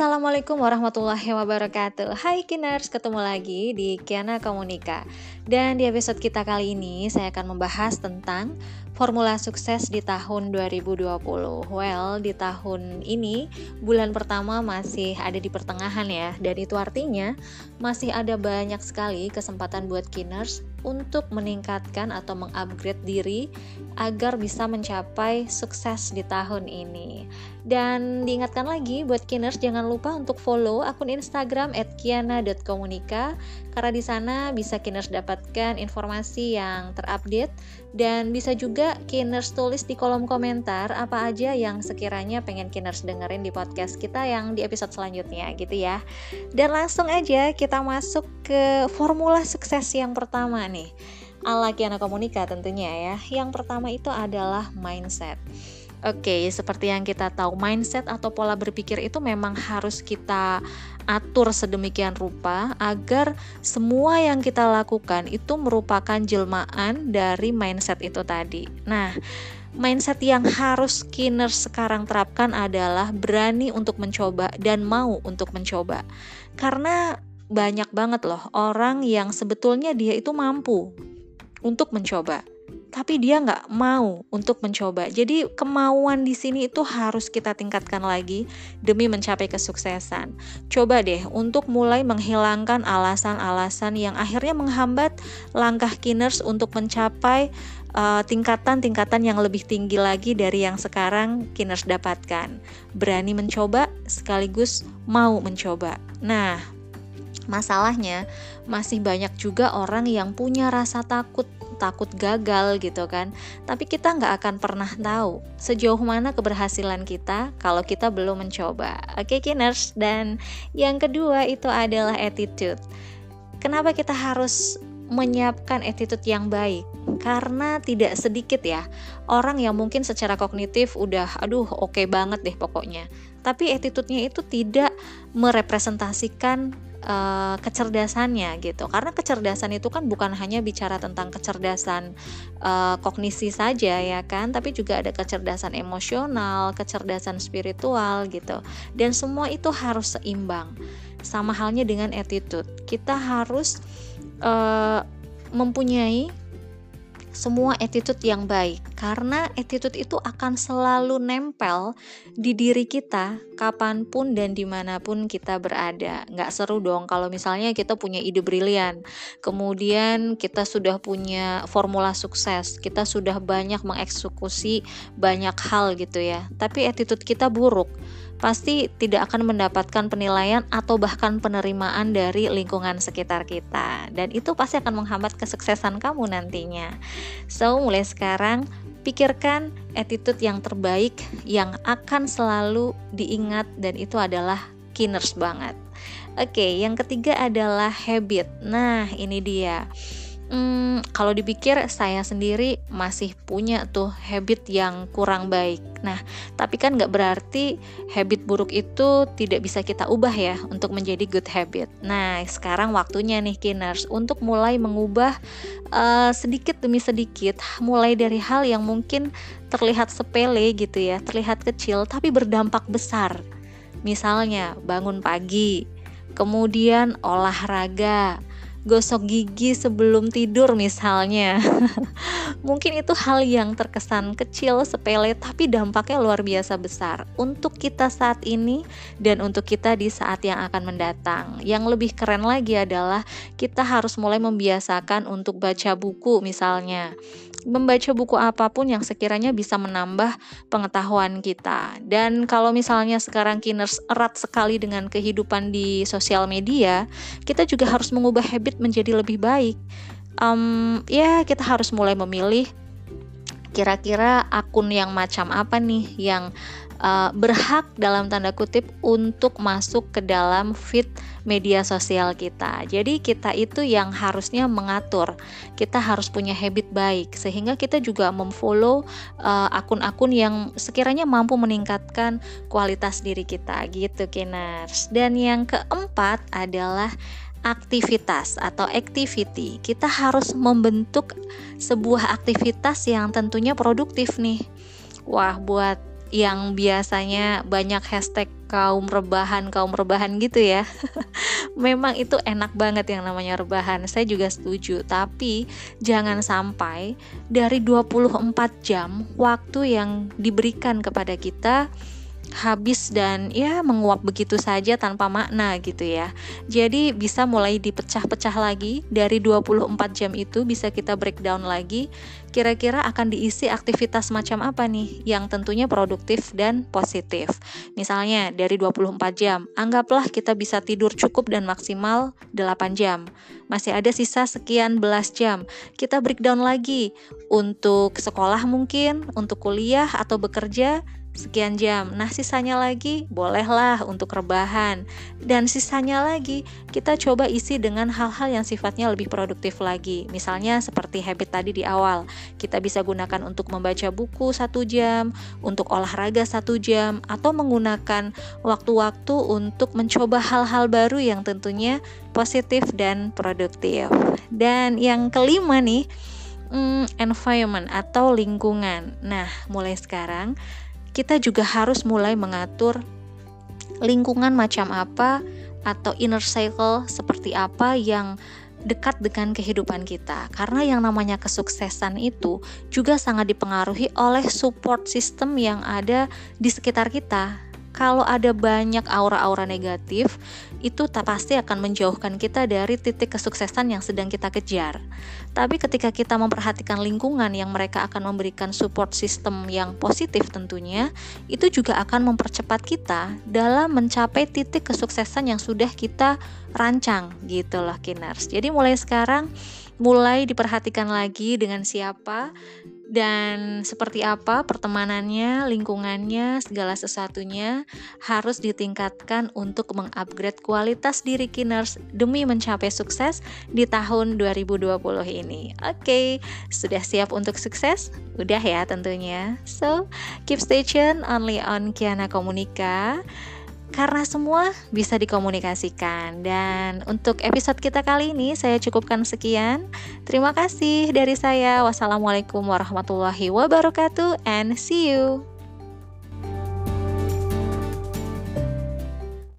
Assalamualaikum warahmatullahi wabarakatuh. Hai Kiners, ketemu lagi di Kiana Komunika. Dan di episode kita kali ini saya akan membahas tentang formula sukses di tahun 2020 Well, di tahun ini bulan pertama masih ada di pertengahan ya. Dan itu artinya masih ada banyak sekali kesempatan buat Kiners untuk meningkatkan atau mengupgrade diri agar bisa mencapai sukses di tahun ini. Dan diingatkan lagi buat Kiners jangan lupa untuk follow akun Instagram @kiana.komunika karena di sana bisa Kiners dapatkan informasi yang terupdate dan bisa juga Kiners tulis di kolom komentar apa aja yang sekiranya pengen Kiners dengerin di podcast kita yang di episode selanjutnya gitu ya. Dan langsung aja kita masuk ke formula sukses yang pertama nih ala Kiana Komunika tentunya ya. Yang pertama itu adalah mindset. Oke, okay, seperti yang kita tahu, mindset atau pola berpikir itu memang harus kita atur sedemikian rupa agar semua yang kita lakukan itu merupakan jelmaan dari mindset itu tadi. Nah, mindset yang harus Kinner sekarang terapkan adalah berani untuk mencoba dan mau untuk mencoba. Karena banyak banget loh orang yang sebetulnya dia itu mampu untuk mencoba tapi dia nggak mau untuk mencoba. Jadi kemauan di sini itu harus kita tingkatkan lagi demi mencapai kesuksesan. Coba deh untuk mulai menghilangkan alasan-alasan yang akhirnya menghambat langkah Kiners untuk mencapai uh, tingkatan-tingkatan uh, yang lebih tinggi lagi dari yang sekarang Kiners dapatkan. Berani mencoba sekaligus mau mencoba. Nah, masalahnya masih banyak juga orang yang punya rasa takut takut gagal gitu kan. Tapi kita nggak akan pernah tahu sejauh mana keberhasilan kita kalau kita belum mencoba. Oke okay, kiners? Dan yang kedua itu adalah attitude. Kenapa kita harus menyiapkan attitude yang baik? Karena tidak sedikit ya orang yang mungkin secara kognitif udah aduh oke okay banget deh pokoknya. Tapi attitude-nya itu tidak merepresentasikan uh, kecerdasannya gitu. Karena kecerdasan itu kan bukan hanya bicara tentang kecerdasan uh, kognisi saja ya kan tapi juga ada kecerdasan emosional kecerdasan spiritual gitu. Dan semua itu harus seimbang. Sama halnya dengan attitude. Kita harus uh, mempunyai semua attitude yang baik karena attitude itu akan selalu nempel di diri kita kapan pun dan di mana pun kita berada. Nggak seru dong kalau misalnya kita punya ide brilian. Kemudian kita sudah punya formula sukses. Kita sudah banyak mengeksekusi banyak hal gitu ya. Tapi attitude kita buruk. Pasti tidak akan mendapatkan penilaian atau bahkan penerimaan dari lingkungan sekitar kita. Dan itu pasti akan menghambat kesuksesan kamu nantinya. So, mulai sekarang pikirkan attitude yang terbaik yang akan selalu diingat dan itu adalah kinners banget. Oke, yang ketiga adalah habit. Nah, ini dia hmm, kalau dipikir saya sendiri masih punya tuh habit yang kurang baik. Nah, tapi kan nggak berarti habit buruk itu tidak bisa kita ubah ya untuk menjadi good habit. Nah, sekarang waktunya nih Kiners untuk mulai mengubah uh, sedikit demi sedikit, mulai dari hal yang mungkin terlihat sepele gitu ya, terlihat kecil tapi berdampak besar. Misalnya bangun pagi, kemudian olahraga, gosok gigi sebelum tidur misalnya. Mungkin itu hal yang terkesan kecil, sepele tapi dampaknya luar biasa besar untuk kita saat ini dan untuk kita di saat yang akan mendatang. Yang lebih keren lagi adalah kita harus mulai membiasakan untuk baca buku misalnya membaca buku apa pun yang sekiranya bisa menambah pengetahuan kita. Dan kalau misalnya sekarang Kiners erat sekali dengan kehidupan di sosial media, kita juga harus mengubah habit menjadi lebih baik. Um, ya, kita harus mulai memilih kira-kira akun yang macam apa nih yang uh, berhak dalam tanda kutip untuk masuk ke dalam feed media sosial kita. Jadi kita itu yang harusnya mengatur. Kita harus punya habit baik sehingga kita juga memfollow uh, akun-akun yang sekiranya mampu meningkatkan kualitas diri kita gitu Kiners. Dan yang keempat adalah aktivitas atau activity. Kita harus membentuk sebuah aktivitas yang tentunya produktif nih. Wah, buat yang biasanya banyak hashtag kaum rebahan kaum rebahan gitu ya memang itu enak banget yang namanya rebahan saya juga setuju tapi jangan sampai dari 24 jam waktu yang diberikan kepada kita habis dan ya menguap begitu saja tanpa makna gitu ya. Jadi bisa mulai dipecah-pecah lagi dari 24 jam itu bisa kita breakdown lagi kira-kira akan diisi aktivitas macam apa nih yang tentunya produktif dan positif. Misalnya dari 24 jam, anggaplah kita bisa tidur cukup dan maksimal 8 jam. Masih ada sisa sekian belas jam. Kita breakdown lagi untuk sekolah mungkin, untuk kuliah atau bekerja sekian jam. Nah, sisanya lagi bolehlah untuk rebahan. Dan sisanya lagi kita coba isi dengan hal-hal yang sifatnya lebih produktif lagi. Misalnya seperti habit tadi di awal, kita bisa gunakan untuk membaca buku satu jam, untuk olahraga satu jam, atau menggunakan waktu-waktu untuk mencoba hal-hal baru yang tentunya positif dan produktif. Dan yang kelima nih, hmm, environment atau lingkungan. Nah, mulai sekarang kita juga harus mulai mengatur lingkungan macam apa atau inner cycle seperti apa yang dekat dengan kehidupan kita. Karena yang namanya kesuksesan itu juga sangat dipengaruhi oleh support system yang ada di sekitar kita kalau ada banyak aura-aura negatif, itu tak pasti akan menjauhkan kita dari titik kesuksesan yang sedang kita kejar. Tapi ketika kita memperhatikan lingkungan yang mereka akan memberikan support system yang positif tentunya, itu juga akan mempercepat kita dalam mencapai titik kesuksesan yang sudah kita rancang gitu loh Kiners. Jadi mulai sekarang mulai diperhatikan lagi dengan siapa dan seperti apa pertemanannya, lingkungannya, segala sesuatunya harus ditingkatkan untuk mengupgrade kualitas diri Kiners demi mencapai sukses di tahun 2020 ini. Oke, okay, sudah siap untuk sukses? Udah ya tentunya. So, keep tuned only on Kiana Komunika karena semua bisa dikomunikasikan. Dan untuk episode kita kali ini saya cukupkan sekian. Terima kasih dari saya. Wassalamualaikum warahmatullahi wabarakatuh and see you.